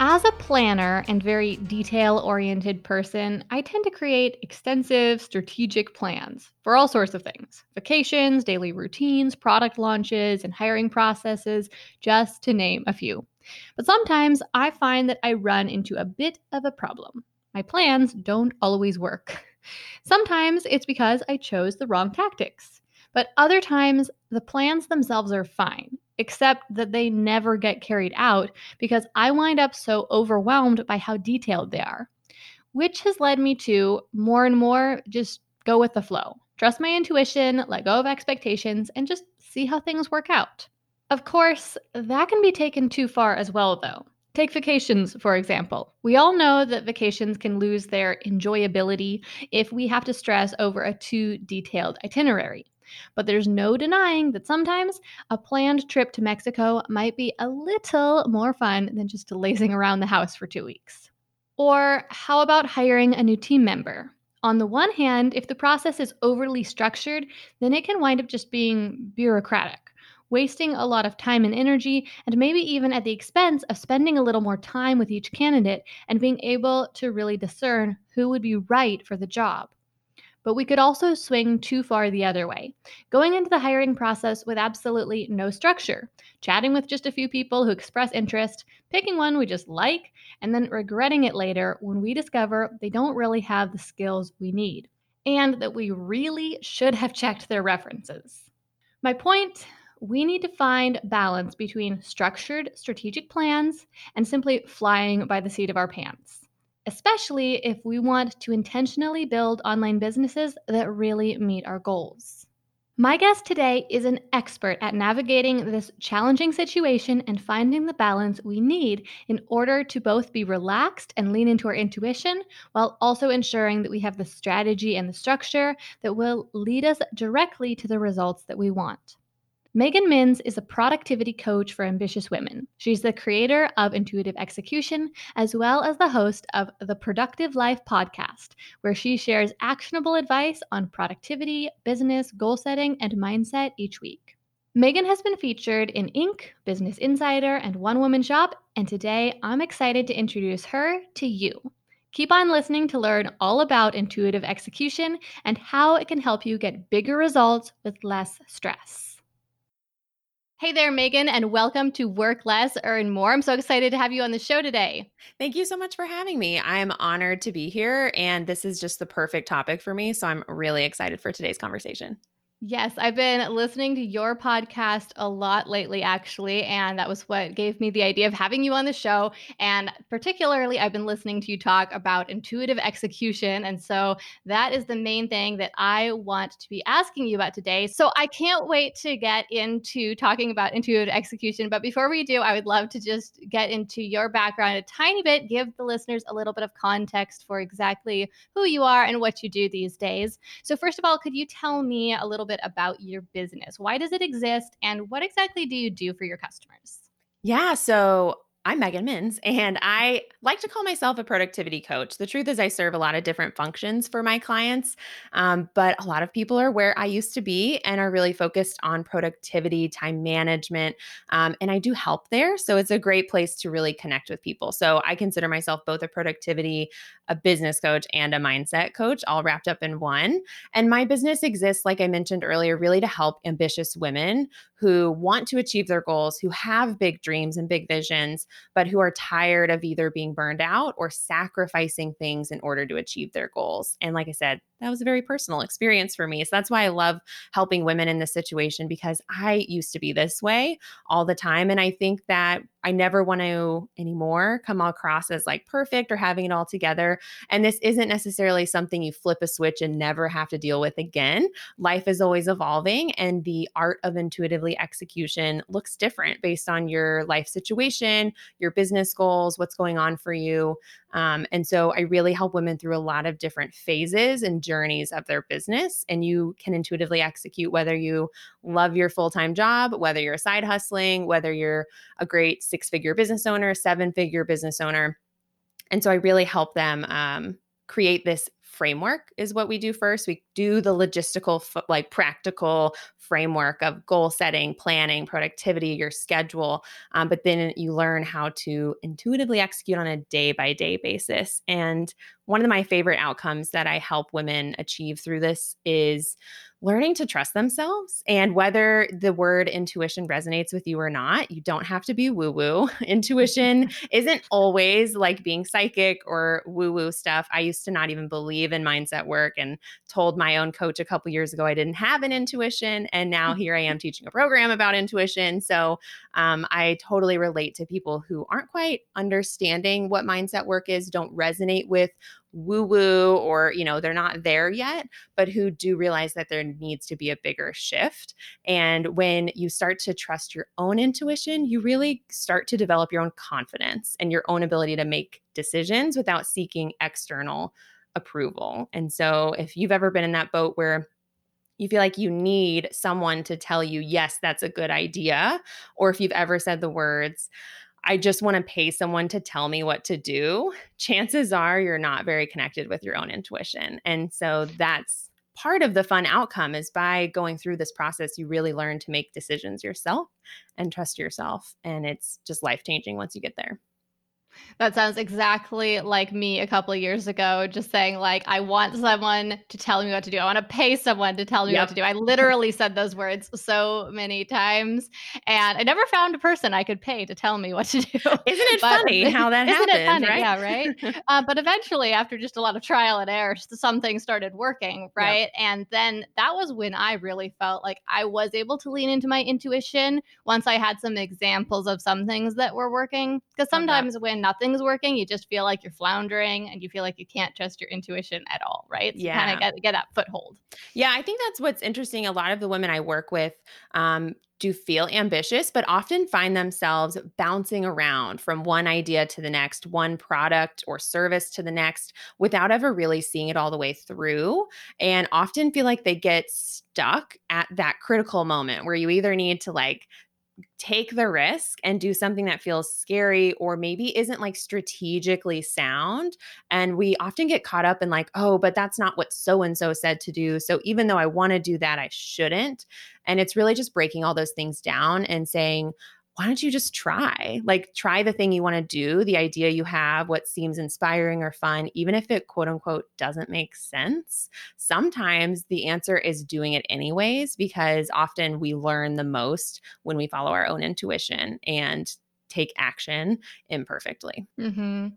As a planner and very detail oriented person, I tend to create extensive strategic plans for all sorts of things vacations, daily routines, product launches, and hiring processes, just to name a few. But sometimes I find that I run into a bit of a problem. My plans don't always work. Sometimes it's because I chose the wrong tactics, but other times the plans themselves are fine except that they never get carried out because I wind up so overwhelmed by how detailed they are. Which has led me to more and more just go with the flow. Trust my intuition, let go of expectations, and just see how things work out. Of course, that can be taken too far as well, though. Take vacations, for example. We all know that vacations can lose their enjoyability if we have to stress over a too detailed itinerary. But there's no denying that sometimes a planned trip to Mexico might be a little more fun than just lazing around the house for two weeks. Or how about hiring a new team member? On the one hand, if the process is overly structured, then it can wind up just being bureaucratic wasting a lot of time and energy, and maybe even at the expense of spending a little more time with each candidate and being able to really discern who would be right for the job. But we could also swing too far the other way, going into the hiring process with absolutely no structure, chatting with just a few people who express interest, picking one we just like, and then regretting it later when we discover they don't really have the skills we need, and that we really should have checked their references. My point we need to find balance between structured strategic plans and simply flying by the seat of our pants especially if we want to intentionally build online businesses that really meet our goals. My guest today is an expert at navigating this challenging situation and finding the balance we need in order to both be relaxed and lean into our intuition while also ensuring that we have the strategy and the structure that will lead us directly to the results that we want. Megan Minns is a productivity coach for ambitious women. She's the creator of Intuitive Execution, as well as the host of the Productive Life podcast, where she shares actionable advice on productivity, business, goal setting, and mindset each week. Megan has been featured in Inc., Business Insider, and One Woman Shop, and today I'm excited to introduce her to you. Keep on listening to learn all about intuitive execution and how it can help you get bigger results with less stress. Hey there, Megan, and welcome to Work Less, Earn More. I'm so excited to have you on the show today. Thank you so much for having me. I'm honored to be here, and this is just the perfect topic for me. So I'm really excited for today's conversation. Yes, I've been listening to your podcast a lot lately, actually. And that was what gave me the idea of having you on the show. And particularly, I've been listening to you talk about intuitive execution. And so that is the main thing that I want to be asking you about today. So I can't wait to get into talking about intuitive execution. But before we do, I would love to just get into your background a tiny bit, give the listeners a little bit of context for exactly who you are and what you do these days. So, first of all, could you tell me a little bit about your business. Why does it exist? And what exactly do you do for your customers? Yeah. So I'm Megan Minns, and I like to call myself a productivity coach. The truth is, I serve a lot of different functions for my clients, um, but a lot of people are where I used to be and are really focused on productivity, time management, um, and I do help there. So it's a great place to really connect with people. So I consider myself both a productivity, a business coach, and a mindset coach, all wrapped up in one. And my business exists, like I mentioned earlier, really to help ambitious women who want to achieve their goals, who have big dreams and big visions but who are tired of either being burned out or sacrificing things in order to achieve their goals. And like I said, that was a very personal experience for me. So that's why I love helping women in this situation because I used to be this way all the time. And I think that I never want to anymore come across as like perfect or having it all together. And this isn't necessarily something you flip a switch and never have to deal with again. Life is always evolving, and the art of intuitively execution looks different based on your life situation, your business goals, what's going on for you. Um, and so I really help women through a lot of different phases and journeys of their business. And you can intuitively execute whether you love your full time job, whether you're side hustling, whether you're a great six figure business owner, seven figure business owner. And so I really help them um, create this framework is what we do first. We do the logistical, like practical framework of goal setting, planning, productivity, your schedule. Um, but then you learn how to intuitively execute on a day by day basis. And one of my favorite outcomes that I help women achieve through this is learning to trust themselves. And whether the word intuition resonates with you or not, you don't have to be woo woo. Intuition isn't always like being psychic or woo woo stuff. I used to not even believe in mindset work and told my own coach a couple years ago I didn't have an intuition. And now here I am teaching a program about intuition. So um, I totally relate to people who aren't quite understanding what mindset work is, don't resonate with woo woo or you know they're not there yet but who do realize that there needs to be a bigger shift. And when you start to trust your own intuition you really start to develop your own confidence and your own ability to make decisions without seeking external approval. And so if you've ever been in that boat where you feel like you need someone to tell you yes that's a good idea or if you've ever said the words I just want to pay someone to tell me what to do, chances are you're not very connected with your own intuition. And so that's part of the fun outcome is by going through this process, you really learn to make decisions yourself and trust yourself. And it's just life changing once you get there. That sounds exactly like me a couple of years ago, just saying, like, I want someone to tell me what to do. I want to pay someone to tell me yep. what to do. I literally said those words so many times. And I never found a person I could pay to tell me what to do. Isn't it but, funny how that isn't happens? It funny? Right? Yeah, right. uh, but eventually, after just a lot of trial and error, some things started working, right? Yep. And then that was when I really felt like I was able to lean into my intuition once I had some examples of some things that were working. Because sometimes when nothing's working, you just feel like you're floundering and you feel like you can't trust your intuition at all, right? So yeah. kind of get, get that foothold. Yeah, I think that's what's interesting. A lot of the women I work with um, do feel ambitious, but often find themselves bouncing around from one idea to the next, one product or service to the next, without ever really seeing it all the way through. And often feel like they get stuck at that critical moment where you either need to like take the risk and do something that feels scary or maybe isn't like strategically sound. And we often get caught up in like, oh, but that's not what so and so said to do. So even though I want to do that, I shouldn't. And it's really just breaking all those things down and saying, why don't you just try? Like, try the thing you want to do, the idea you have, what seems inspiring or fun, even if it quote unquote doesn't make sense. Sometimes the answer is doing it anyways, because often we learn the most when we follow our own intuition and take action imperfectly. Mm-hmm.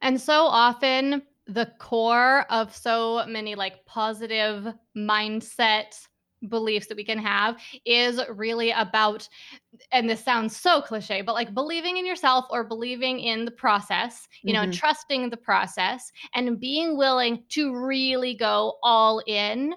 And so often, the core of so many like positive mindset beliefs that we can have is really about and this sounds so cliche but like believing in yourself or believing in the process you mm-hmm. know trusting the process and being willing to really go all in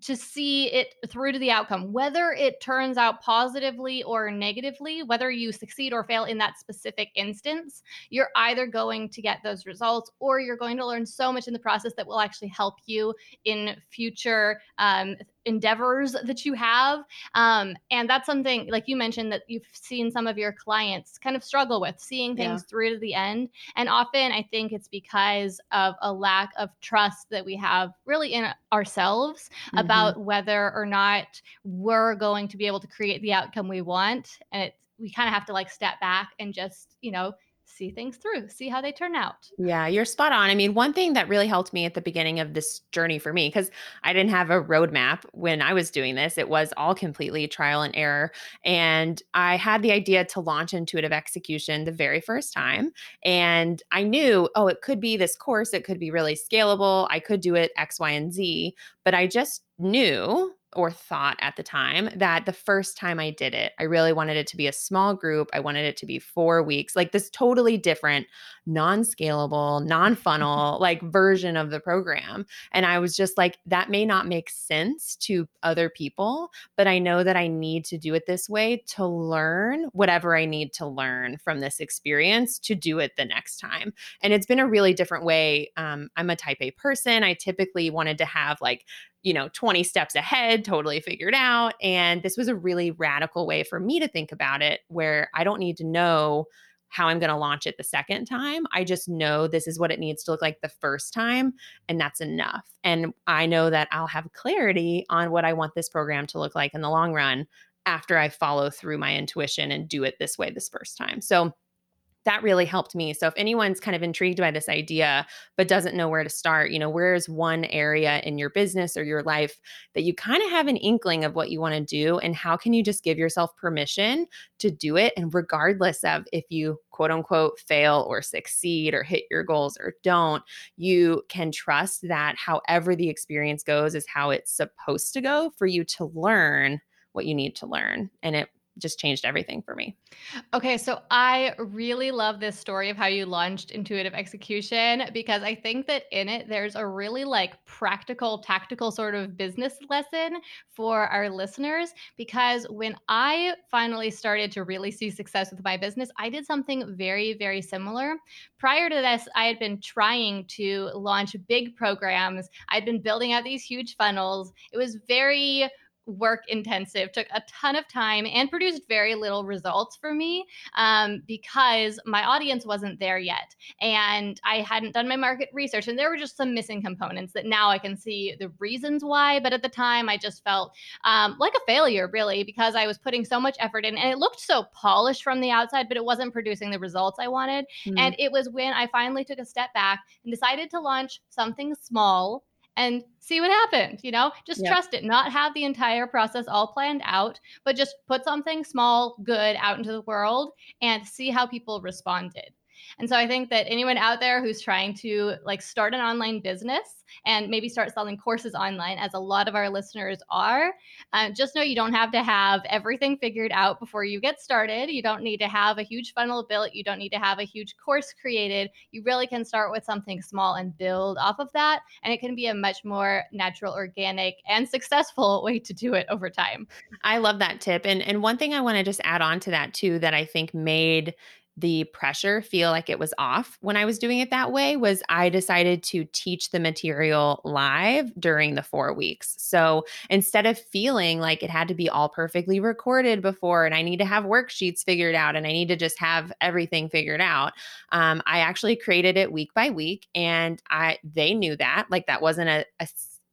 to see it through to the outcome, whether it turns out positively or negatively, whether you succeed or fail in that specific instance, you're either going to get those results or you're going to learn so much in the process that will actually help you in future um, endeavors that you have. Um, and that's something, like you mentioned, that you've seen some of your clients kind of struggle with seeing things yeah. through to the end. And often I think it's because of a lack of trust that we have really in ourselves mm-hmm. about whether or not we're going to be able to create the outcome we want. And it's, we kind of have to like step back and just, you know, see things through, see how they turn out. Yeah, you're spot on. I mean, one thing that really helped me at the beginning of this journey for me, because I didn't have a roadmap when I was doing this, it was all completely trial and error. And I had the idea to launch intuitive execution the very first time. And I knew, oh, it could be this course, it could be really scalable. I could do it X, Y, and Z. But I just knew or thought at the time that the first time I did it, I really wanted it to be a small group. I wanted it to be four weeks, like this totally different, non scalable, non funnel, like version of the program. And I was just like, that may not make sense to other people, but I know that I need to do it this way to learn whatever I need to learn from this experience to do it the next time. And it's been a really different way. Um, I'm a type A person. I typically wanted to have like you know, 20 steps ahead, totally figured out. And this was a really radical way for me to think about it, where I don't need to know how I'm going to launch it the second time. I just know this is what it needs to look like the first time, and that's enough. And I know that I'll have clarity on what I want this program to look like in the long run after I follow through my intuition and do it this way this first time. So, that really helped me. So if anyone's kind of intrigued by this idea but doesn't know where to start, you know, where's one area in your business or your life that you kind of have an inkling of what you want to do and how can you just give yourself permission to do it and regardless of if you quote unquote fail or succeed or hit your goals or don't, you can trust that however the experience goes is how it's supposed to go for you to learn what you need to learn and it just changed everything for me. Okay, so I really love this story of how you launched intuitive execution because I think that in it there's a really like practical, tactical sort of business lesson for our listeners. Because when I finally started to really see success with my business, I did something very, very similar. Prior to this, I had been trying to launch big programs, I'd been building out these huge funnels. It was very work intensive, took a ton of time, and produced very little results for me um, because my audience wasn't there yet. And I hadn't done my market research, and there were just some missing components that now I can see the reasons why. But at the time, I just felt um, like a failure, really, because I was putting so much effort in, and it looked so polished from the outside, but it wasn't producing the results I wanted. Mm. And it was when I finally took a step back and decided to launch something small and see what happened. You know, just yep. trust it, not have the entire process all planned out, but just put something small, good out into the world and see how people responded. And so I think that anyone out there who's trying to like start an online business and maybe start selling courses online, as a lot of our listeners are, uh, just know you don't have to have everything figured out before you get started. You don't need to have a huge funnel built. You don't need to have a huge course created. You really can start with something small and build off of that. And it can be a much more natural, organic, and successful way to do it over time. I love that tip. And and one thing I want to just add on to that too that I think made the pressure feel like it was off when I was doing it that way was I decided to teach the material live during the four weeks. So instead of feeling like it had to be all perfectly recorded before and I need to have worksheets figured out and I need to just have everything figured out, um, I actually created it week by week and I they knew that like that wasn't a, a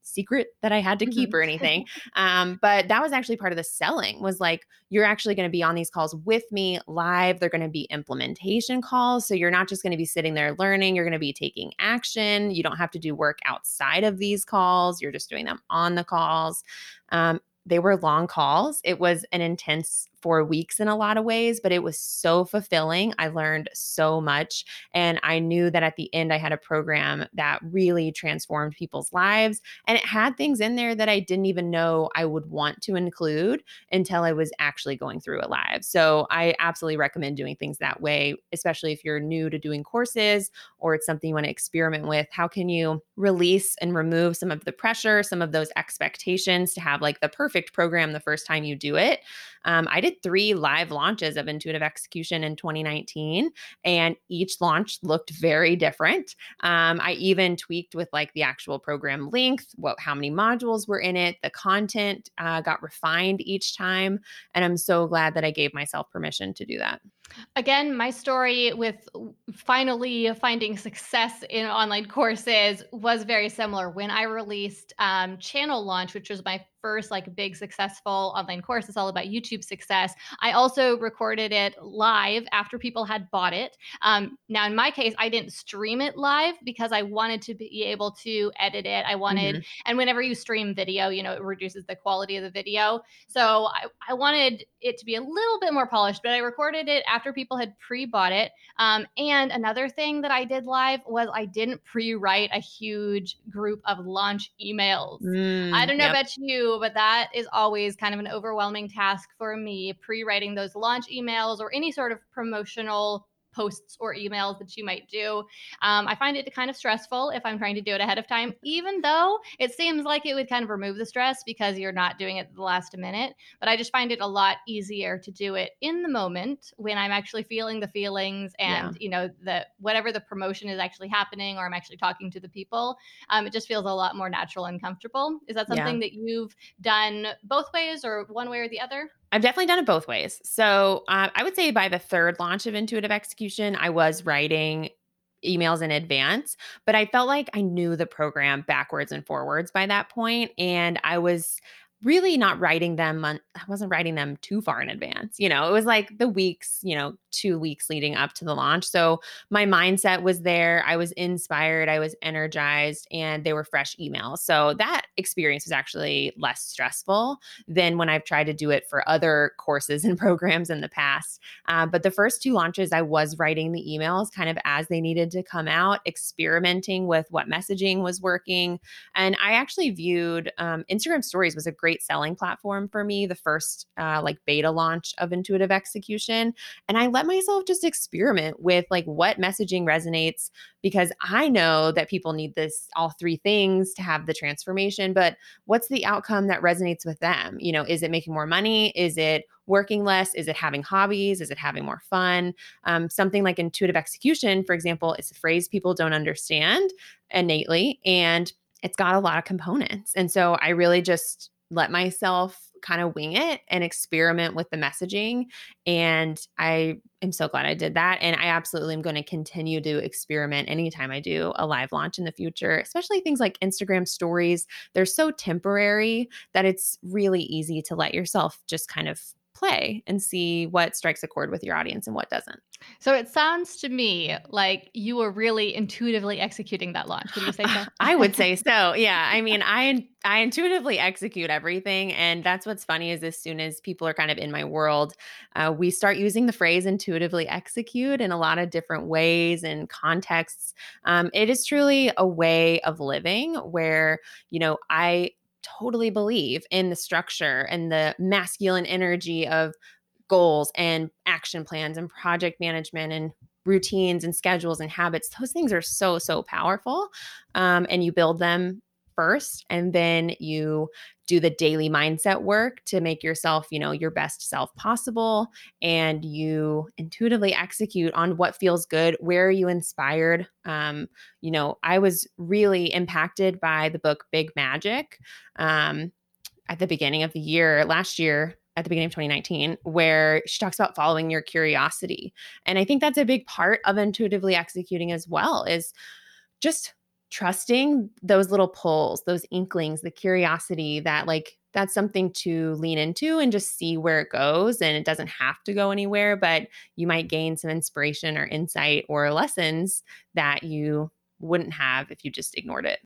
secret that I had to keep mm-hmm. or anything. Um, but that was actually part of the selling was like, you're actually going to be on these calls with me live. They're going to be implementation calls. So you're not just going to be sitting there learning, you're going to be taking action. You don't have to do work outside of these calls. You're just doing them on the calls. Um, they were long calls. It was an intense four weeks in a lot of ways, but it was so fulfilling. I learned so much. And I knew that at the end, I had a program that really transformed people's lives. And it had things in there that I didn't even know I would want to include until I was actually going through it live. So I absolutely recommend doing things that way, especially if you're new to doing courses or it's something you want to experiment with. How can you release and remove some of the pressure, some of those expectations to have like the perfect program the first time you do it? Um, I did three live launches of intuitive execution in 2019, and each launch looked very different. Um, I even tweaked with like the actual program length, what how many modules were in it, the content uh, got refined each time, and I'm so glad that I gave myself permission to do that. Again, my story with finally finding success in online courses was very similar. When I released um, Channel Launch, which was my first like big successful online course. It's all about YouTube success. I also recorded it live after people had bought it. Um, now, in my case, I didn't stream it live because I wanted to be able to edit it. I wanted, mm-hmm. and whenever you stream video, you know, it reduces the quality of the video. So I, I wanted it to be a little bit more polished, but I recorded it after people had pre bought it. Um, and another thing that I did live was I didn't pre write a huge group of launch emails. Mm, I don't know yep. about you, but that is always kind of an overwhelming task for me pre writing those launch emails or any sort of promotional posts or emails that you might do. Um, I find it kind of stressful if I'm trying to do it ahead of time, even though it seems like it would kind of remove the stress because you're not doing it the last minute. But I just find it a lot easier to do it in the moment when I'm actually feeling the feelings and, yeah. you know, the whatever the promotion is actually happening or I'm actually talking to the people. Um, it just feels a lot more natural and comfortable. Is that something yeah. that you've done both ways or one way or the other? I've definitely done it both ways. So uh, I would say by the third launch of Intuitive Execution, I was writing emails in advance, but I felt like I knew the program backwards and forwards by that point, and I was really not writing them on, I wasn't writing them too far in advance. You know, it was like the weeks, you know, two weeks leading up to the launch. So my mindset was there. I was inspired, I was energized, and they were fresh emails. So that experience was actually less stressful than when I've tried to do it for other courses and programs in the past. Uh, but the first two launches, I was writing the emails kind of as they needed to come out, experimenting with what messaging was working. And I actually viewed um, Instagram stories was a great great selling platform for me, the first uh, like beta launch of intuitive execution. And I let myself just experiment with like what messaging resonates because I know that people need this, all three things to have the transformation. But what's the outcome that resonates with them? You know, is it making more money? Is it working less? Is it having hobbies? Is it having more fun? Um, something like intuitive execution, for example, is a phrase people don't understand innately. And it's got a lot of components. And so I really just let myself kind of wing it and experiment with the messaging. And I am so glad I did that. And I absolutely am going to continue to experiment anytime I do a live launch in the future, especially things like Instagram stories. They're so temporary that it's really easy to let yourself just kind of play and see what strikes a chord with your audience and what doesn't. So it sounds to me like you were really intuitively executing that launch. Would you say so? I would say so. Yeah. I mean, I I intuitively execute everything, and that's what's funny is as soon as people are kind of in my world, uh, we start using the phrase intuitively execute in a lot of different ways and contexts. Um, it is truly a way of living where you know I totally believe in the structure and the masculine energy of goals and action plans and project management and routines and schedules and habits. Those things are so so powerful um, and you build them first and then you do the daily mindset work to make yourself, you know, your best self possible and you intuitively execute on what feels good. Where are you inspired? Um, you know, I was really impacted by the book Big Magic um, at the beginning of the year, last year, at the beginning of 2019 where she talks about following your curiosity and i think that's a big part of intuitively executing as well is just trusting those little pulls, those inklings, the curiosity that like that's something to lean into and just see where it goes. And it doesn't have to go anywhere, but you might gain some inspiration or insight or lessons that you wouldn't have if you just ignored it.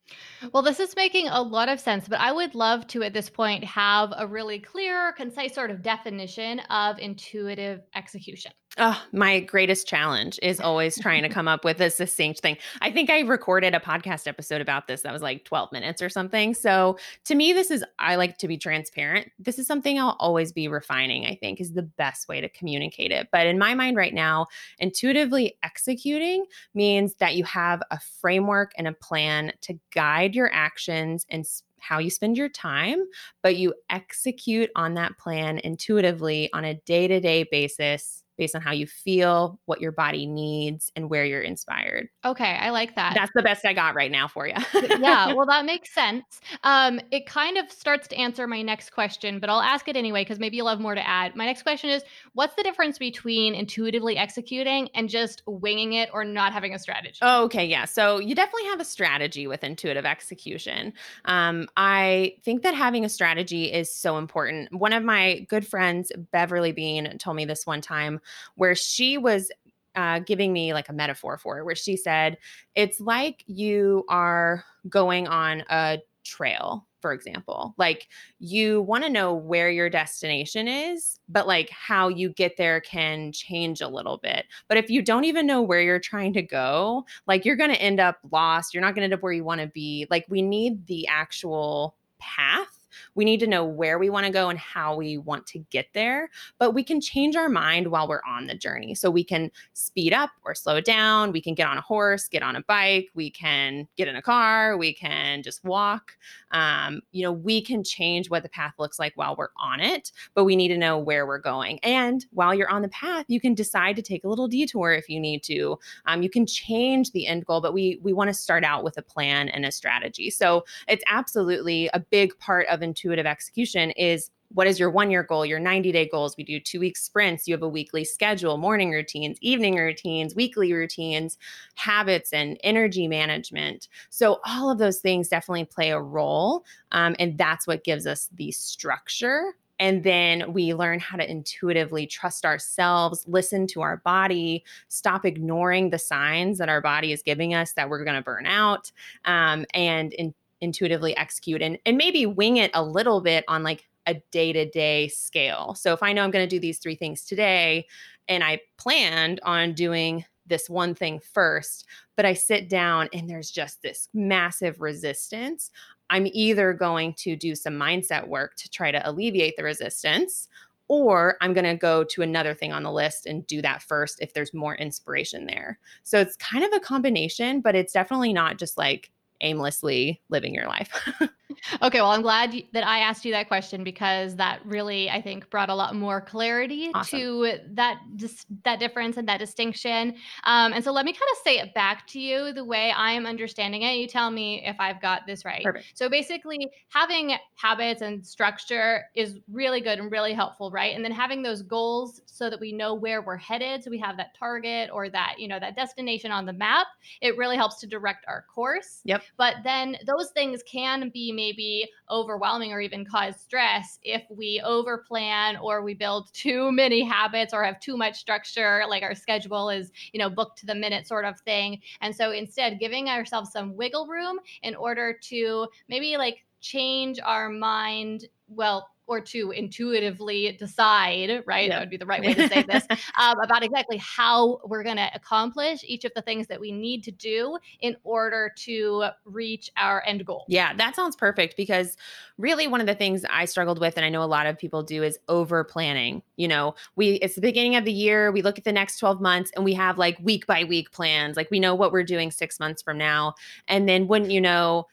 Well, this is making a lot of sense, but I would love to at this point have a really clear, concise sort of definition of intuitive execution. Oh, my greatest challenge is always trying to come up with a succinct thing. I think I recorded a podcast episode about this that was like 12 minutes or something. So to me, this is, I like to be transparent. This is something I'll always be refining, I think, is the best way to communicate it. But in my mind right now, intuitively executing means that you have a framework and a plan to guide your actions and how you spend your time, but you execute on that plan intuitively on a day to day basis based on how you feel, what your body needs, and where you're inspired. Okay, I like that. That's the best I got right now for you. yeah, well, that makes sense. Um, it kind of starts to answer my next question, but I'll ask it anyway because maybe you'll have more to add. My next question is What's the difference between intuitively executing and just winging it or not having a strategy? Oh, okay, yeah. So you definitely have a strategy with intuitive execution. Um, I think that having a strategy is so important. One of my good friends, Beverly Bean, told me this one time where she was uh, giving me like a metaphor for it, where she said, It's like you are going on a trail, for example. Like you want to know where your destination is, but like how you get there can change a little bit. But if you don't even know where you're trying to go, like you're going to end up lost. You're not going to end up where you want to be. Like we need the actual path we need to know where we want to go and how we want to get there, but we can change our mind while we're on the journey. So we can speed up or slow down. We can get on a horse, get on a bike. We can get in a car. We can just walk. Um, you know, we can change what the path looks like while we're on it, but we need to know where we're going. And while you're on the path, you can decide to take a little detour if you need to. Um, you can change the end goal, but we we want to start out with a plan and a strategy. So it's absolutely a big part of intuitive execution is what is your one year goal, your 90 day goals? We do two week sprints. You have a weekly schedule, morning routines, evening routines, weekly routines, habits, and energy management. So, all of those things definitely play a role. Um, and that's what gives us the structure. And then we learn how to intuitively trust ourselves, listen to our body, stop ignoring the signs that our body is giving us that we're going to burn out, um, and in, intuitively execute and, and maybe wing it a little bit on like a day to day scale. So if I know I'm going to do these three things today and I planned on doing this one thing first, but I sit down and there's just this massive resistance, I'm either going to do some mindset work to try to alleviate the resistance or I'm going to go to another thing on the list and do that first if there's more inspiration there. So it's kind of a combination, but it's definitely not just like aimlessly living your life. okay, well, I'm glad that I asked you that question because that really, I think, brought a lot more clarity awesome. to that dis- that difference and that distinction. Um, and so, let me kind of say it back to you the way I am understanding it. You tell me if I've got this right. Perfect. So, basically, having habits and structure is really good and really helpful, right? And then having those goals so that we know where we're headed, so we have that target or that you know that destination on the map. It really helps to direct our course. Yep. But then those things can be maybe overwhelming or even cause stress if we overplan or we build too many habits or have too much structure, like our schedule is, you know, booked to the minute sort of thing. And so instead, giving ourselves some wiggle room in order to maybe like change our mind well or to intuitively decide, right? That would be the right way to say this, um, about exactly how we're going to accomplish each of the things that we need to do in order to reach our end goal. Yeah, that sounds perfect because really one of the things I struggled with, and I know a lot of people do, is over planning. You know, we it's the beginning of the year, we look at the next 12 months and we have like week by week plans. Like we know what we're doing six months from now. And then wouldn't you know,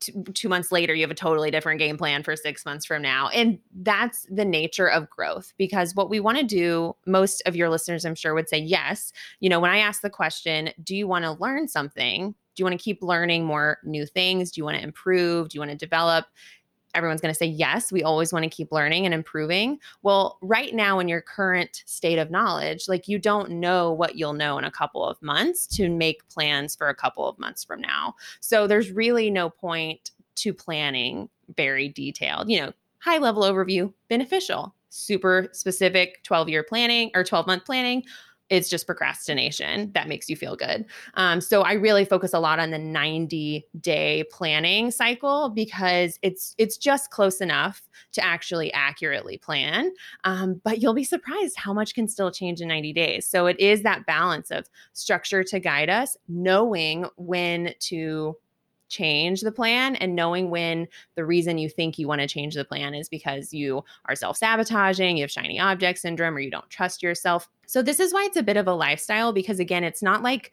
two, two months later you have a totally different game plan for six months from now and that's the nature of growth because what we want to do most of your listeners i'm sure would say yes. You know when i ask the question do you want to learn something? Do you want to keep learning more new things? Do you want to improve? Do you want to develop everyone's going to say yes we always want to keep learning and improving. Well right now in your current state of knowledge like you don't know what you'll know in a couple of months to make plans for a couple of months from now. So there's really no point to planning very detailed you know high level overview beneficial super specific 12 year planning or 12 month planning it's just procrastination that makes you feel good. Um, so I really focus a lot on the 90 day planning cycle because it's it's just close enough to actually accurately plan. Um, but you'll be surprised how much can still change in 90 days. So it is that balance of structure to guide us, knowing when to change the plan and knowing when the reason you think you want to change the plan is because you are self sabotaging, you have shiny object syndrome, or you don't trust yourself. So, this is why it's a bit of a lifestyle because, again, it's not like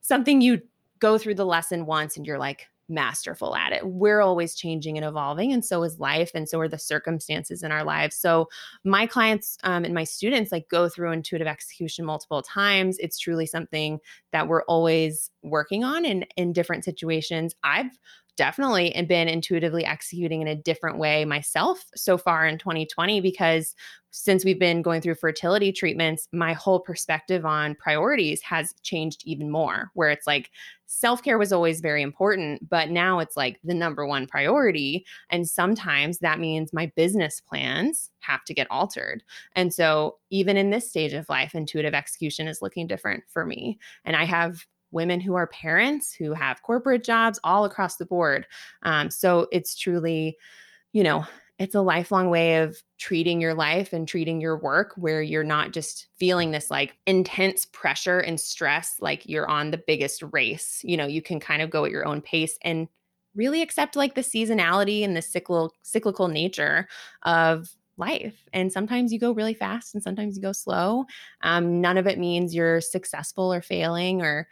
something you go through the lesson once and you're like, masterful at it. We're always changing and evolving, and so is life, and so are the circumstances in our lives. So, my clients um, and my students like go through intuitive execution multiple times. It's truly something that we're always working on in in different situations. I've definitely been intuitively executing in a different way myself so far in 2020 because since we've been going through fertility treatments, my whole perspective on priorities has changed even more. Where it's like self care was always very important, but now it's like the number one priority. And sometimes that means my business plans have to get altered. And so, even in this stage of life, intuitive execution is looking different for me. And I have women who are parents who have corporate jobs all across the board. Um, so it's truly, you know, it's a lifelong way of treating your life and treating your work where you're not just feeling this like intense pressure and stress like you're on the biggest race. You know, you can kind of go at your own pace and really accept like the seasonality and the cyclical cyclical nature of life. And sometimes you go really fast and sometimes you go slow. Um, none of it means you're successful or failing or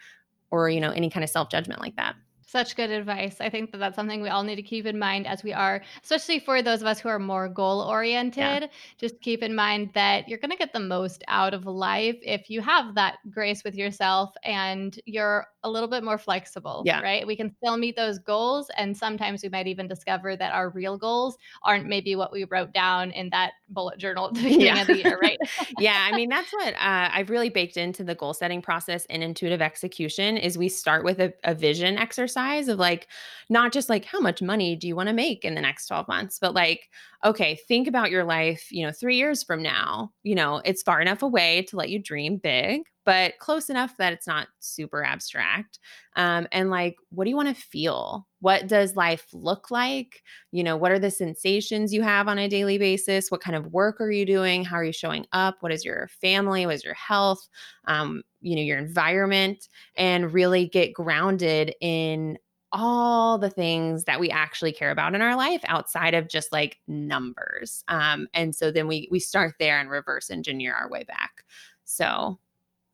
or you know any kind of self-judgment like that such good advice. I think that that's something we all need to keep in mind as we are, especially for those of us who are more goal oriented. Yeah. Just keep in mind that you're going to get the most out of life if you have that grace with yourself and you're a little bit more flexible. Yeah. Right. We can still meet those goals. And sometimes we might even discover that our real goals aren't maybe what we wrote down in that bullet journal at the beginning yeah. of the year. Right. yeah. I mean, that's what uh, I've really baked into the goal setting process in intuitive execution is we start with a, a vision exercise exercise of like not just like how much money do you want to make in the next 12 months, but like, okay, think about your life, you know, three years from now. You know, it's far enough away to let you dream big, but close enough that it's not super abstract. Um, and like, what do you want to feel? What does life look like? You know, what are the sensations you have on a daily basis? What kind of work are you doing? How are you showing up? What is your family? What is your health? Um, you know, your environment, and really get grounded in all the things that we actually care about in our life outside of just like numbers. Um, and so then we we start there and reverse engineer our way back. So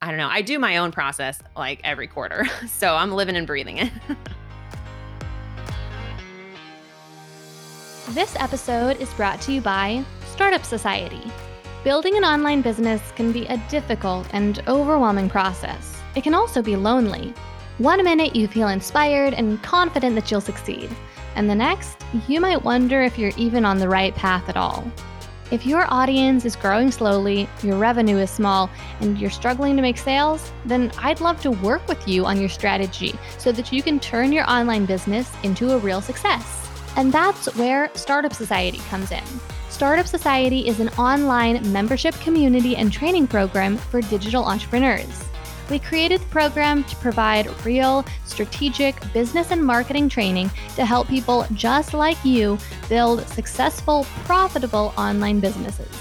I don't know. I do my own process like every quarter. So I'm living and breathing it. this episode is brought to you by Startup Society. Building an online business can be a difficult and overwhelming process. It can also be lonely. One minute you feel inspired and confident that you'll succeed, and the next, you might wonder if you're even on the right path at all. If your audience is growing slowly, your revenue is small, and you're struggling to make sales, then I'd love to work with you on your strategy so that you can turn your online business into a real success. And that's where Startup Society comes in. Startup Society is an online membership community and training program for digital entrepreneurs. We created the program to provide real, strategic business and marketing training to help people just like you build successful, profitable online businesses.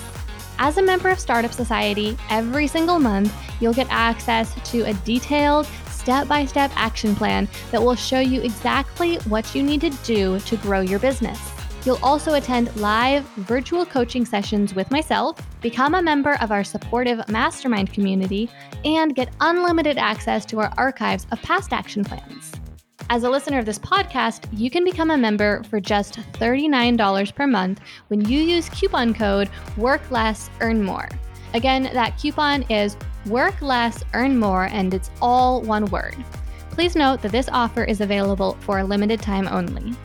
As a member of Startup Society, every single month you'll get access to a detailed, step by step action plan that will show you exactly what you need to do to grow your business. You'll also attend live virtual coaching sessions with myself, become a member of our supportive mastermind community, and get unlimited access to our archives of past action plans. As a listener of this podcast, you can become a member for just $39 per month when you use coupon code Work Less, Earn More. Again, that coupon is Work Less, Earn More, and it's all one word. Please note that this offer is available for a limited time only.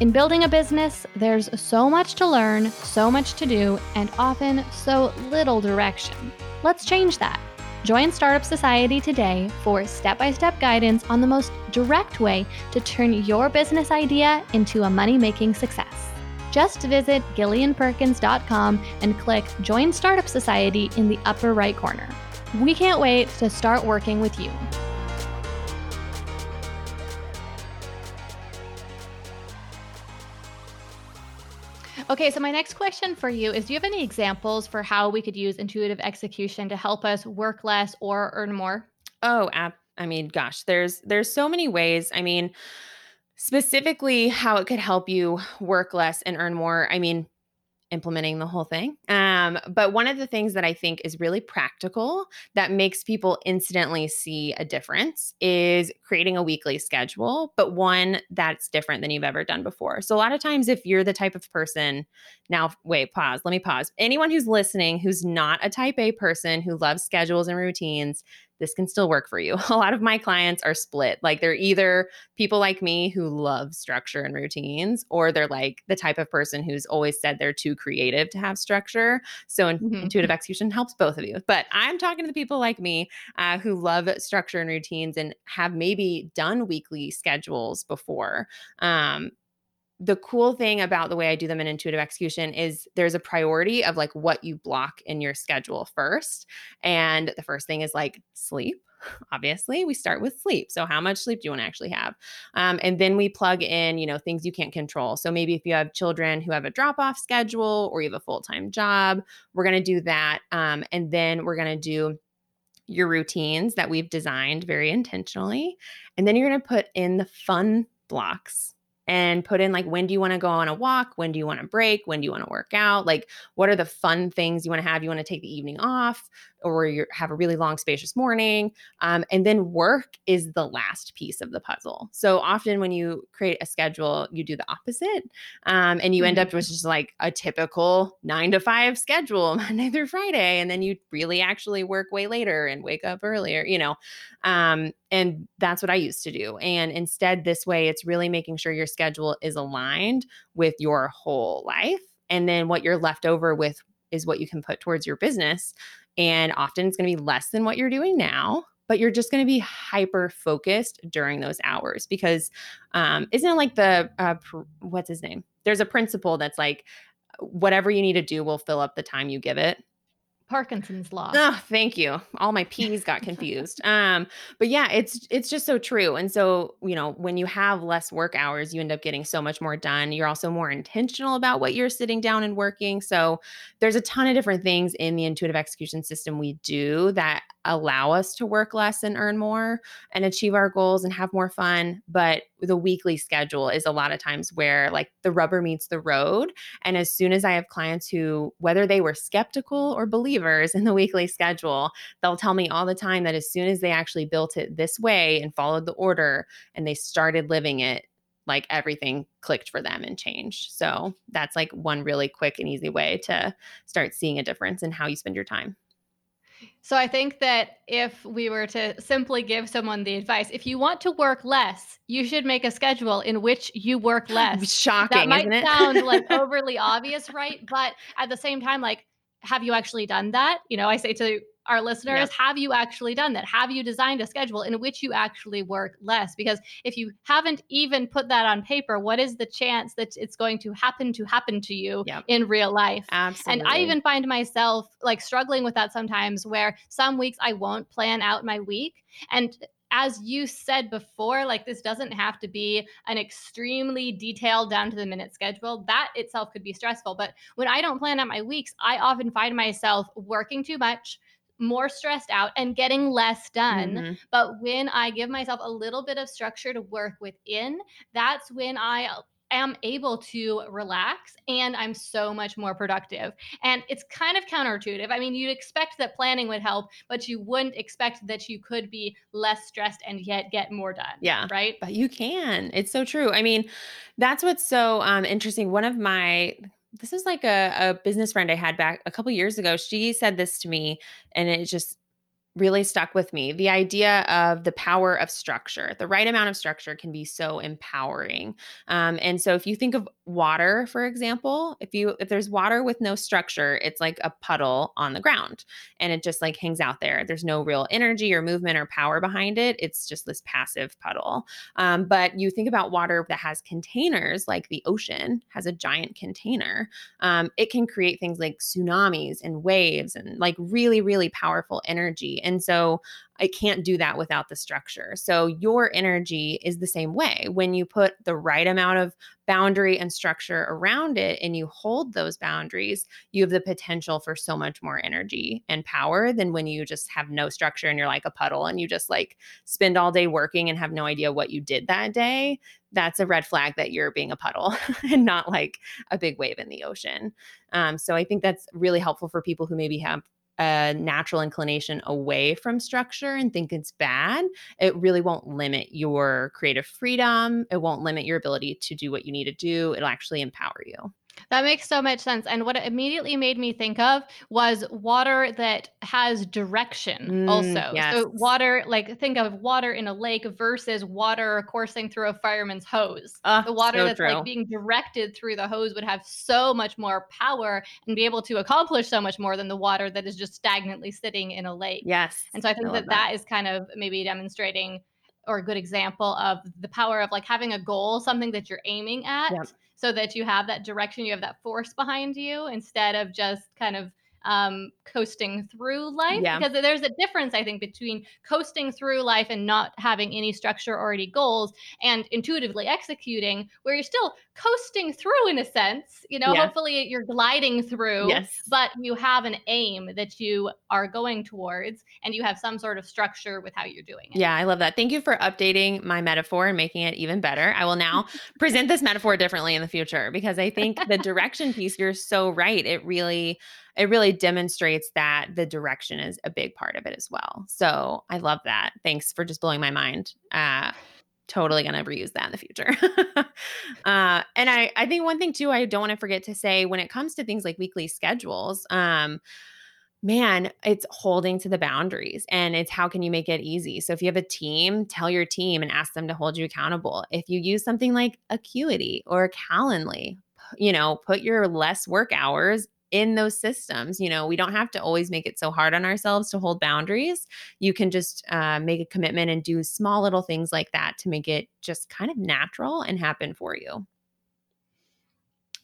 In building a business, there's so much to learn, so much to do, and often so little direction. Let's change that. Join Startup Society today for step by step guidance on the most direct way to turn your business idea into a money making success. Just visit gillianperkins.com and click Join Startup Society in the upper right corner. We can't wait to start working with you. Okay, so my next question for you is Do you have any examples for how we could use intuitive execution to help us work less or earn more? Oh, I mean, gosh, there's there's so many ways. I mean, specifically how it could help you work less and earn more. I mean, implementing the whole thing. Um, but one of the things that I think is really practical that makes people instantly see a difference is creating a weekly schedule, but one that's different than you've ever done before. So, a lot of times, if you're the type of person, now, wait, pause, let me pause. Anyone who's listening who's not a type A person who loves schedules and routines, this can still work for you. A lot of my clients are split. Like they're either people like me who love structure and routines, or they're like the type of person who's always said they're too creative to have structure. So mm-hmm. intuitive execution helps both of you. But I'm talking to the people like me uh, who love structure and routines and have maybe done weekly schedules before. Um, the cool thing about the way I do them in intuitive execution is there's a priority of like what you block in your schedule first. And the first thing is like sleep. Obviously, we start with sleep. So, how much sleep do you want to actually have? Um, and then we plug in, you know, things you can't control. So, maybe if you have children who have a drop off schedule or you have a full time job, we're going to do that. Um, and then we're going to do your routines that we've designed very intentionally. And then you're going to put in the fun blocks and put in like when do you want to go on a walk when do you want to break when do you want to work out like what are the fun things you want to have you want to take the evening off or you have a really long spacious morning um, and then work is the last piece of the puzzle so often when you create a schedule you do the opposite um, and you end up with mm-hmm. just like a typical nine to five schedule monday through friday and then you really actually work way later and wake up earlier you know um, and that's what I used to do. And instead, this way, it's really making sure your schedule is aligned with your whole life. And then what you're left over with is what you can put towards your business. And often it's going to be less than what you're doing now, but you're just going to be hyper focused during those hours because um, isn't it like the, uh, pr- what's his name? There's a principle that's like, whatever you need to do will fill up the time you give it. Parkinson's law. Oh, thank you. All my P's got confused. um, but yeah, it's it's just so true. And so, you know, when you have less work hours, you end up getting so much more done. You're also more intentional about what you're sitting down and working. So there's a ton of different things in the intuitive execution system we do that allow us to work less and earn more and achieve our goals and have more fun. But the weekly schedule is a lot of times where like the rubber meets the road. And as soon as I have clients who, whether they were skeptical or believers in the weekly schedule, they'll tell me all the time that as soon as they actually built it this way and followed the order and they started living it, like everything clicked for them and changed. So that's like one really quick and easy way to start seeing a difference in how you spend your time. So I think that if we were to simply give someone the advice, if you want to work less, you should make a schedule in which you work less. Shocking, that might isn't it? sound like overly obvious, right? But at the same time, like, have you actually done that? You know, I say to our listeners yep. have you actually done that have you designed a schedule in which you actually work less because if you haven't even put that on paper what is the chance that it's going to happen to happen to you yep. in real life absolutely and i even find myself like struggling with that sometimes where some weeks i won't plan out my week and as you said before, like this doesn't have to be an extremely detailed down to the minute schedule. That itself could be stressful. But when I don't plan out my weeks, I often find myself working too much, more stressed out and getting less done. Mm-hmm. But when I give myself a little bit of structure to work within, that's when I am able to relax and I'm so much more productive. And it's kind of counterintuitive. I mean, you'd expect that planning would help, but you wouldn't expect that you could be less stressed and yet get more done. Yeah. Right. But you can. It's so true. I mean, that's what's so um, interesting. One of my this is like a, a business friend I had back a couple years ago. She said this to me, and it just really stuck with me. The idea of the power of structure, the right amount of structure can be so empowering. Um, and so, if you think of water, for example, if you if there's water with no structure, it's like a puddle on the ground, and it just like hangs out there. There's no real energy or movement or power behind it. It's just this passive puddle. Um, but you think about water that has containers, like the ocean has a giant container. Um, it can create things like tsunamis and waves and like really really powerful energy And so I can't do that without the structure. So your energy is the same way. When you put the right amount of boundary and structure around it and you hold those boundaries, you have the potential for so much more energy and power than when you just have no structure and you're like a puddle and you just like spend all day working and have no idea what you did that day. That's a red flag that you're being a puddle and not like a big wave in the ocean. Um, so I think that's really helpful for people who maybe have a natural inclination away from structure and think it's bad, it really won't limit your creative freedom. It won't limit your ability to do what you need to do. It'll actually empower you. That makes so much sense. And what it immediately made me think of was water that has direction, Mm, also. yes. So, water, like think of water in a lake versus water coursing through a fireman's hose. Ah, The water so that's true. like being directed through the hose would have so much more power and be able to accomplish so much more than the water that is just stagnantly sitting in a lake. yes. And so I think love that that is kind of maybe demonstrating or a good example of the power of like having a goal, something that you're aiming at, Yep. so that you have that direction, you have that force behind you instead of just kind of um, coasting through life. Yeah. Because there's a difference, I think, between coasting through life and not having any structure or any goals and intuitively executing, where you're still coasting through in a sense. You know, Yeah. hopefully you're gliding through Yes. but you have an aim that you are going towards and you have some sort of structure with how you're doing it. Yeah, I love that. Thank you for updating my metaphor and making it even better. I will now present this metaphor differently in the future because I think the direction piece you're so right. It really it really demonstrates that the direction is a big part of it as well. So, I love that. Thanks for just blowing my mind. Uh totally going to reuse that in the future. uh and I I think one thing too I don't want to forget to say when it comes to things like weekly schedules, um man, it's holding to the boundaries and it's how can you make it easy. So if you have a team, tell your team and ask them to hold you accountable. If you use something like Acuity or Calendly, you know, put your less work hours in those systems. You know, we don't have to always make it so hard on ourselves to hold boundaries. You can just uh, make a commitment and do small little things like that to make it just kind of natural and happen for you.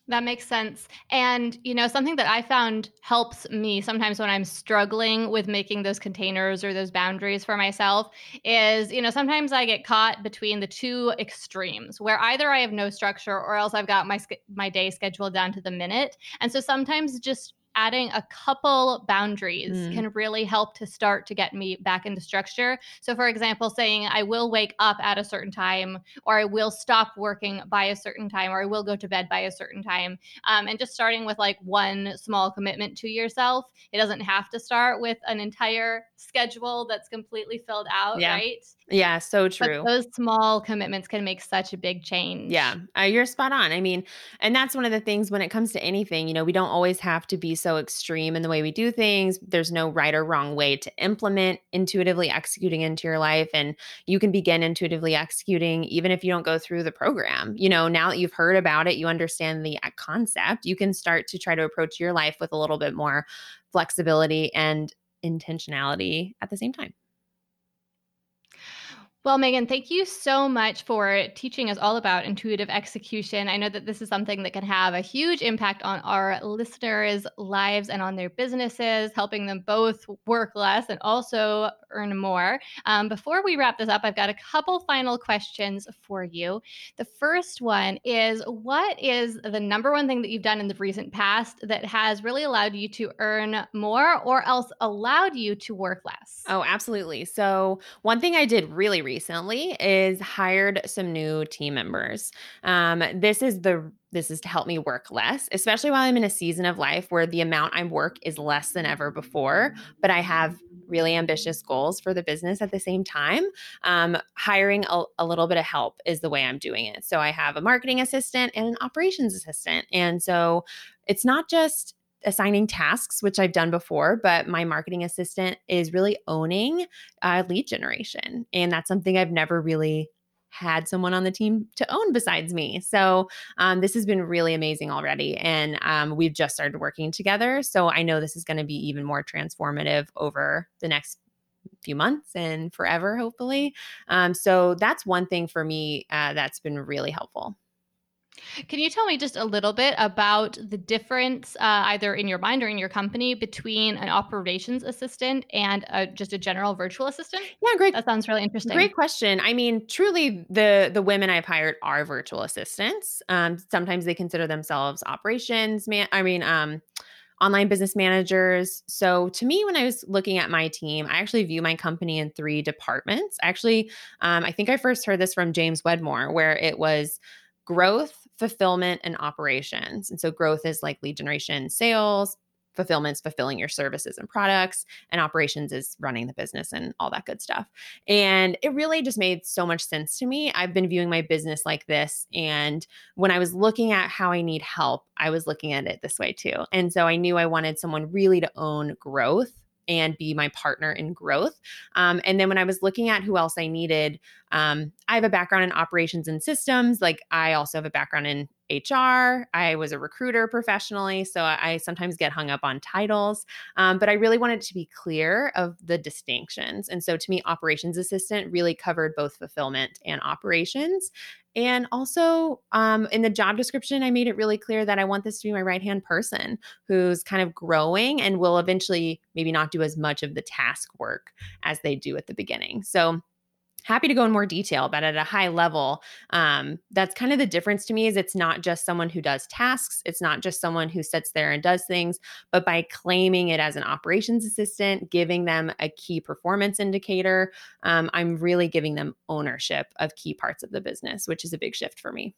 That makes sense. And, you know, something that I found helps me sometimes when I'm struggling with making those containers or those boundaries for myself is, you know, sometimes I get caught between the two extremes where either I have no structure or else I've got my my day scheduled down to the minute. And so sometimes just adding a couple boundaries Mm. can really help to start to get me back into structure. So for example, saying I will wake up at a certain time or I will stop working by a certain time, or I will go to bed by a certain time. Um, and just starting with like one small commitment to yourself. It doesn't have to start with an entire schedule that's completely filled out, Yeah. right? Yeah, so true. But those small commitments can make such a big change. Yeah, uh, you're spot on. I mean, and that's one of the things when it comes to anything, you know, we don't always have to be so extreme in the way we do things. There's no right or wrong way to implement intuitively executing into your life. And you can begin intuitively executing even if you don't go through the program. You know, now that you've heard about it, you understand the uh, concept, you can start to try to approach your life with a little bit more flexibility and intentionality at the same time. Well, Megan, thank you so much for teaching us all about intuitive execution. I know that this is something that can have a huge impact on our listeners' lives and on their businesses, helping them both work less and also earn more. Um, before we wrap this up, I've got a couple final questions for you. The first one is What is the number one thing that you've done in the recent past that has really allowed you to earn more or else allowed you to work less? Oh, absolutely. So, one thing I did really recently is hired some new team members. Um, this is the this is to help me work less, especially while I'm in a season of life where the amount I work is less than ever before, but I have really ambitious goals for the business at the same time. Um, hiring a, a little bit of help is the way I'm doing it. So I have a marketing assistant and an operations assistant. And so it's not just assigning tasks, which I've done before, but my marketing assistant is really owning uh, lead generation. And that's something I've never really had someone on the team to own besides me. So um, this has been really amazing already. And um, we've just started working together. So I know this is going to be even more transformative over the next few months and forever, hopefully. Um, so that's one thing for me uh, that's been really helpful. Can you tell me just a little bit about the difference, uh, either in your mind or in your company, between an operations assistant and a, just a general virtual assistant? Yeah, great. That sounds really interesting. Great question. I mean, truly, the the women I've hired are virtual assistants. Um, sometimes they consider themselves operations man. I mean, um, online business managers. So to me, when I was looking at my team, I actually view my company in three departments. Actually, um, I think I first heard this from James Wedmore, where it was growth, fulfillment, and operations. And so growth is like lead generation, sales, fulfillment's fulfilling your services and products and operations is running the business and all that good stuff. And it really just made so much sense to me. I've been viewing my business like this and when i was looking at how i need help i was looking at it this way too. And so i knew i wanted someone really to own growth and be my partner in growth. Um, and then when I was looking at who else I needed, um, I have a background in operations and systems. Like I also have a background in HR. I was a recruiter professionally, so I sometimes get hung up on titles. Um, but I really wanted to be clear of the distinctions. And so to me, operations assistant really covered both fulfillment and operations. And also um, in the job description, I made it really clear that I want this to be my right hand person who's kind of growing and will eventually maybe not do as much of the task work as they do at the beginning. So happy to go in more detail but at a high level um, that's kind of the difference to me is it's not just someone who does tasks it's not just someone who sits there and does things but by claiming it as an operations assistant giving them a key performance indicator um, i'm really giving them ownership of key parts of the business which is a big shift for me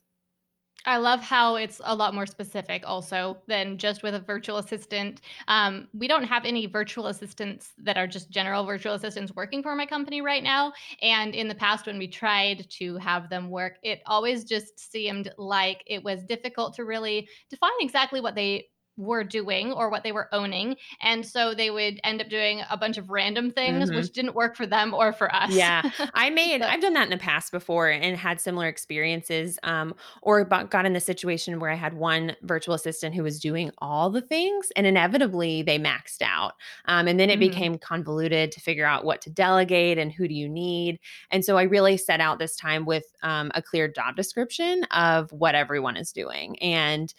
I love how it's a lot more specific also than just with a virtual assistant. Um, we don't have any virtual assistants that are just general virtual assistants working for my company right now. And in the past, when we tried to have them work, it always just seemed like it was difficult to really define exactly what they were doing or what they were owning. And so they would end up doing a bunch of random things, mm-hmm. which didn't work for them or for us. Yeah. I made, so. I've done that in the past before and had similar experiences um, or got in the situation where I had one virtual assistant who was doing all the things and inevitably they maxed out. Um, and then it mm-hmm. became convoluted to figure out what to delegate and who do you need. And so I really set out this time with um, a clear job description of what everyone is doing. And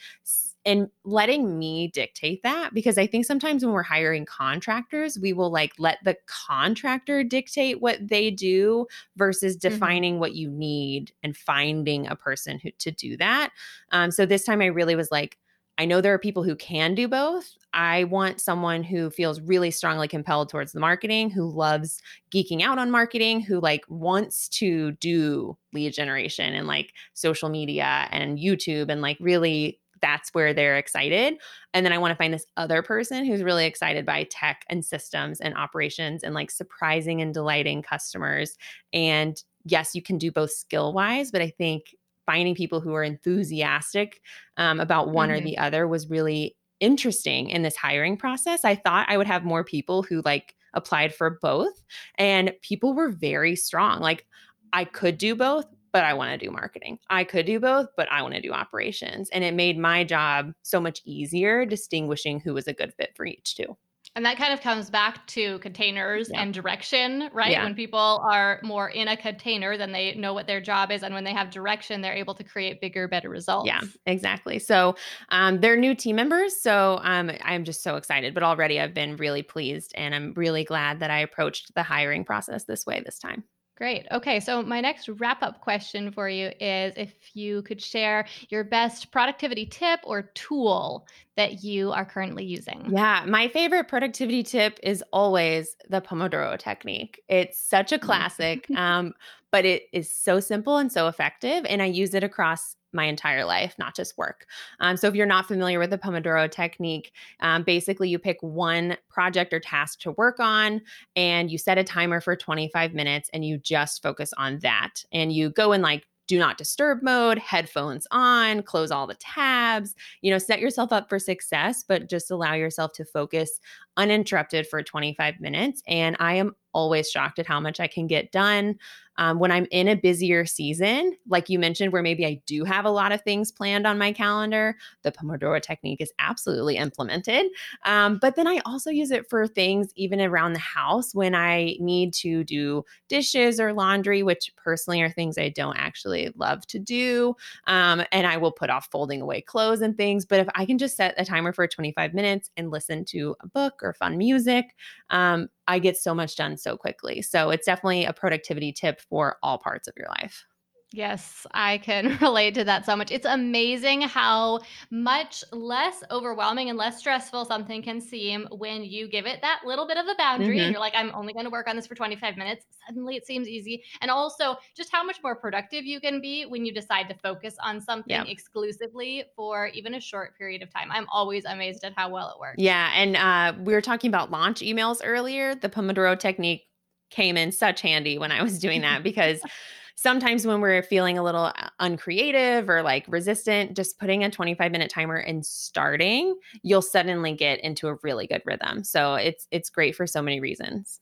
and letting me dictate that because I think sometimes when we're hiring contractors, we will like let the contractor dictate what they do versus mm-hmm. defining mm-hmm. what you need and finding a person who to do that. Um, so this time I really was like, I know there are people who can do both. I want someone who feels really strongly compelled towards the marketing, who loves geeking out on marketing, who like wants to do lead generation and like social media and YouTube and like really that's where they're excited. And then I want to find this other person who's really excited by tech and systems and operations and like surprising and delighting customers. And yes, you can do both skill wise, but I think finding people who are enthusiastic um, about one mm-hmm. or the other was really interesting in this hiring process. I thought I would have more people who like applied for both, and people were very strong. Like, I could do both, but I want to do marketing. I could do both, but I want to do operations. And it made my job so much easier distinguishing who was a good fit for each too. And that kind of comes back to containers yeah. and direction, right? Yeah. When people are more in a container, then they know what their job is. And when they have direction, they're able to create bigger, better results. Yeah, exactly. So um, they're new team members. So um, I'm just so excited. But already I've been really pleased. And I'm really glad that I approached the hiring process this way this time. Great. Okay. So, my next wrap up question for you is if you could share your best productivity tip or tool that you are currently using. Yeah. My favorite productivity tip is always the Pomodoro technique. It's such a mm. classic, um, but it is so simple and so effective. And I use it across my entire life, not just work. Um, so, if you're not familiar with the Pomodoro technique, um, basically you pick one project or task to work on and you set a timer for 25 minutes and you just focus on that. And you go in like do not disturb mode, headphones on, close all the tabs, you know, set yourself up for success, but just allow yourself to focus uninterrupted for 25 minutes. And I am always shocked at how much I can get done. Um, when I'm in a busier season, like you mentioned, where maybe I do have a lot of things planned on my calendar, the Pomodoro technique is absolutely implemented. Um, but then I also use it for things even around the house when I need to do dishes or laundry, which personally are things I don't actually love to do. Um, and I will put off folding away clothes and things. But if I can just set a timer for 25 minutes and listen to a book or fun music, um, I get so much done so quickly. So it's definitely a productivity tip for all parts of your life. Yes, I can relate to that so much. It's amazing how much less overwhelming and less stressful something can seem when you give it that little bit of a boundary mm-hmm. and you're like, I'm only going to work on this for 25 minutes. Suddenly it seems easy. And also, just how much more productive you can be when you decide to focus on something yeah. exclusively for even a short period of time. I'm always amazed at how well it works. Yeah. And uh, we were talking about launch emails earlier. The Pomodoro technique came in such handy when I was doing that because sometimes when we're feeling a little uh, uncreative or like resistant, just putting a 25 minute timer and starting, you'll suddenly get into a really good rhythm. So it's it's great for so many reasons.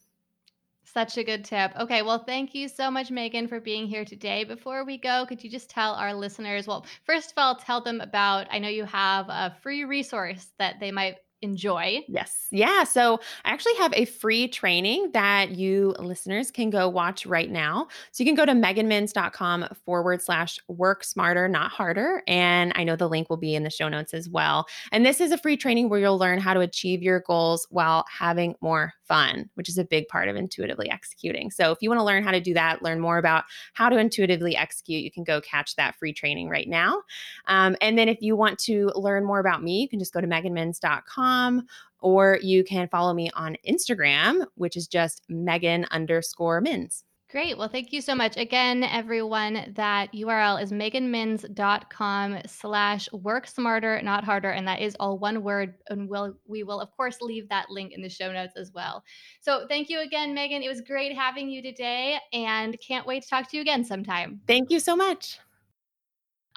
Such a good tip. Okay, well, thank you so much, Megan, for being here today. Before we go, could you just tell our listeners, well, first of all, tell them about, I know you have a free resource that they might enjoy. Yes. Yeah. So I actually have a free training that you listeners can go watch right now. So you can go to meganminns.com forward slash work smarter, not harder. And I know the link will be in the show notes as well. And this is a free training where you'll learn how to achieve your goals while having more fun, which is a big part of intuitively executing. So if you want to learn how to do that, learn more about how to intuitively execute, you can go catch that free training right now. Um, and then if you want to learn more about me, you can just go to or you can follow me on Instagram, which is just Megan underscore Minns. Great. Well, thank you so much. Again, everyone, that URL is meganminns.com slash work smarter, not harder. And that is all one word. And we'll, we will, of course, leave that link in the show notes as well. So thank you again, Megan. It was great having you today and can't wait to talk to you again sometime. Thank you so much.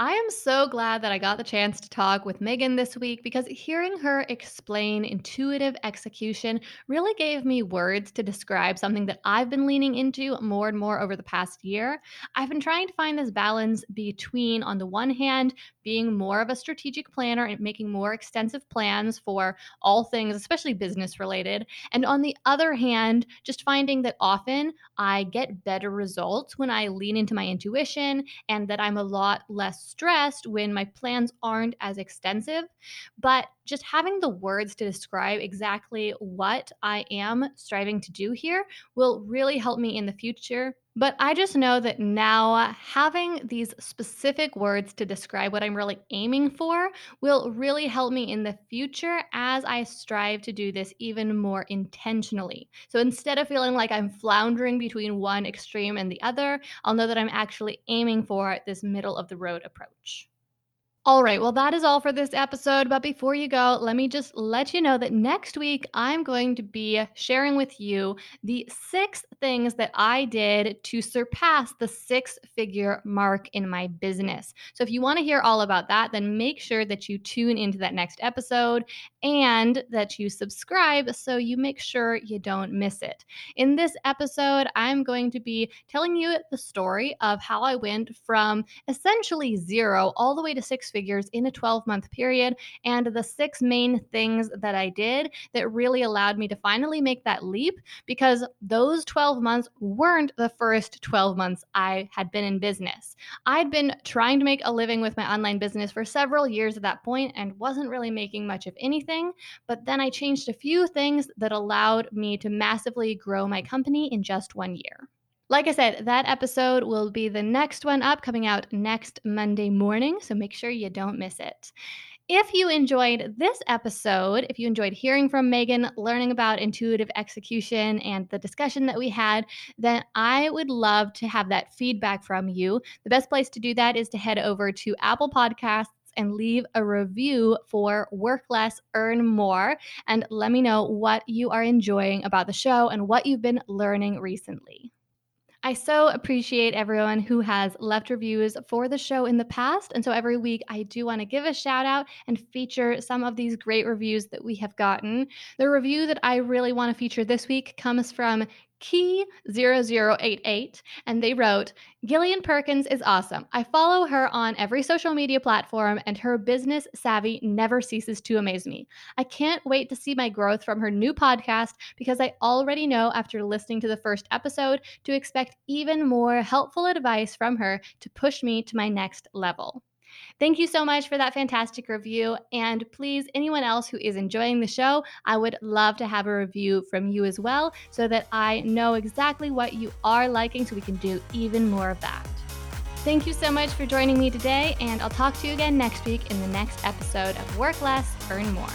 I am so glad that I got the chance to talk with Megan this week because hearing her explain intuitive execution really gave me words to describe something that I've been leaning into more and more over the past year. I've been trying to find this balance between, on the one hand, being more of a strategic planner and making more extensive plans for all things, especially business related, and on the other hand, just finding that often I get better results when I lean into my intuition and that I'm a lot less stressed when my plans aren't as extensive. But just having the words to describe exactly what I am striving to do here will really help me in the future but I just know that now having these specific words to describe what I'm really aiming for will really help me in the future as I strive to do this even more intentionally. So instead of feeling like I'm floundering between one extreme and the other, I'll know that I'm actually aiming for this middle of the road approach. All right, well, that is all for this episode. But before you go, let me just let you know that next week I'm going to be sharing with you the six things that I did to surpass the six figure mark in my business. So if you want to hear all about that, then make sure that you tune into that next episode and that you subscribe so you make sure you don't miss it. In this episode, I'm going to be telling you the story of how I went from essentially zero all the way to six figures in a 12 month period and the six main things that I did that really allowed me to finally make that leap because those 12 months weren't the first 12 months I had been in business. I'd been trying to make a living with my online business for several years at that point and wasn't really making much of anything, but then I changed a few things that allowed me to massively grow my company in just one year. Like I said, that episode will be the next one up coming out next Monday morning, so make sure you don't miss it. If you enjoyed this episode, if you enjoyed hearing from Megan, learning about intuitive execution, and the discussion that we had, then I would love to have that feedback from you. The best place to do that is to head over to Apple Podcasts and leave a review for Work Less, Earn More. And let me know what you are enjoying about the show and what you've been learning recently. I so appreciate everyone who has left reviews for the show in the past. And so every week I do want to give a shout out and feature some of these great reviews that we have gotten. The review that I really want to feature this week comes from Key0088, and they wrote, Gillian Perkins is awesome. I follow her on every social media platform, and her business savvy never ceases to amaze me. I can't wait to see my growth from her new podcast because I already know after listening to the first episode to expect even more helpful advice from her to push me to my next level. Thank you so much for that fantastic review. And please, anyone else who is enjoying the show, I would love to have a review from you as well so that I know exactly what you are liking so we can do even more of that. Thank you so much for joining me today, and I'll talk to you again next week in the next episode of Work Less, Earn More.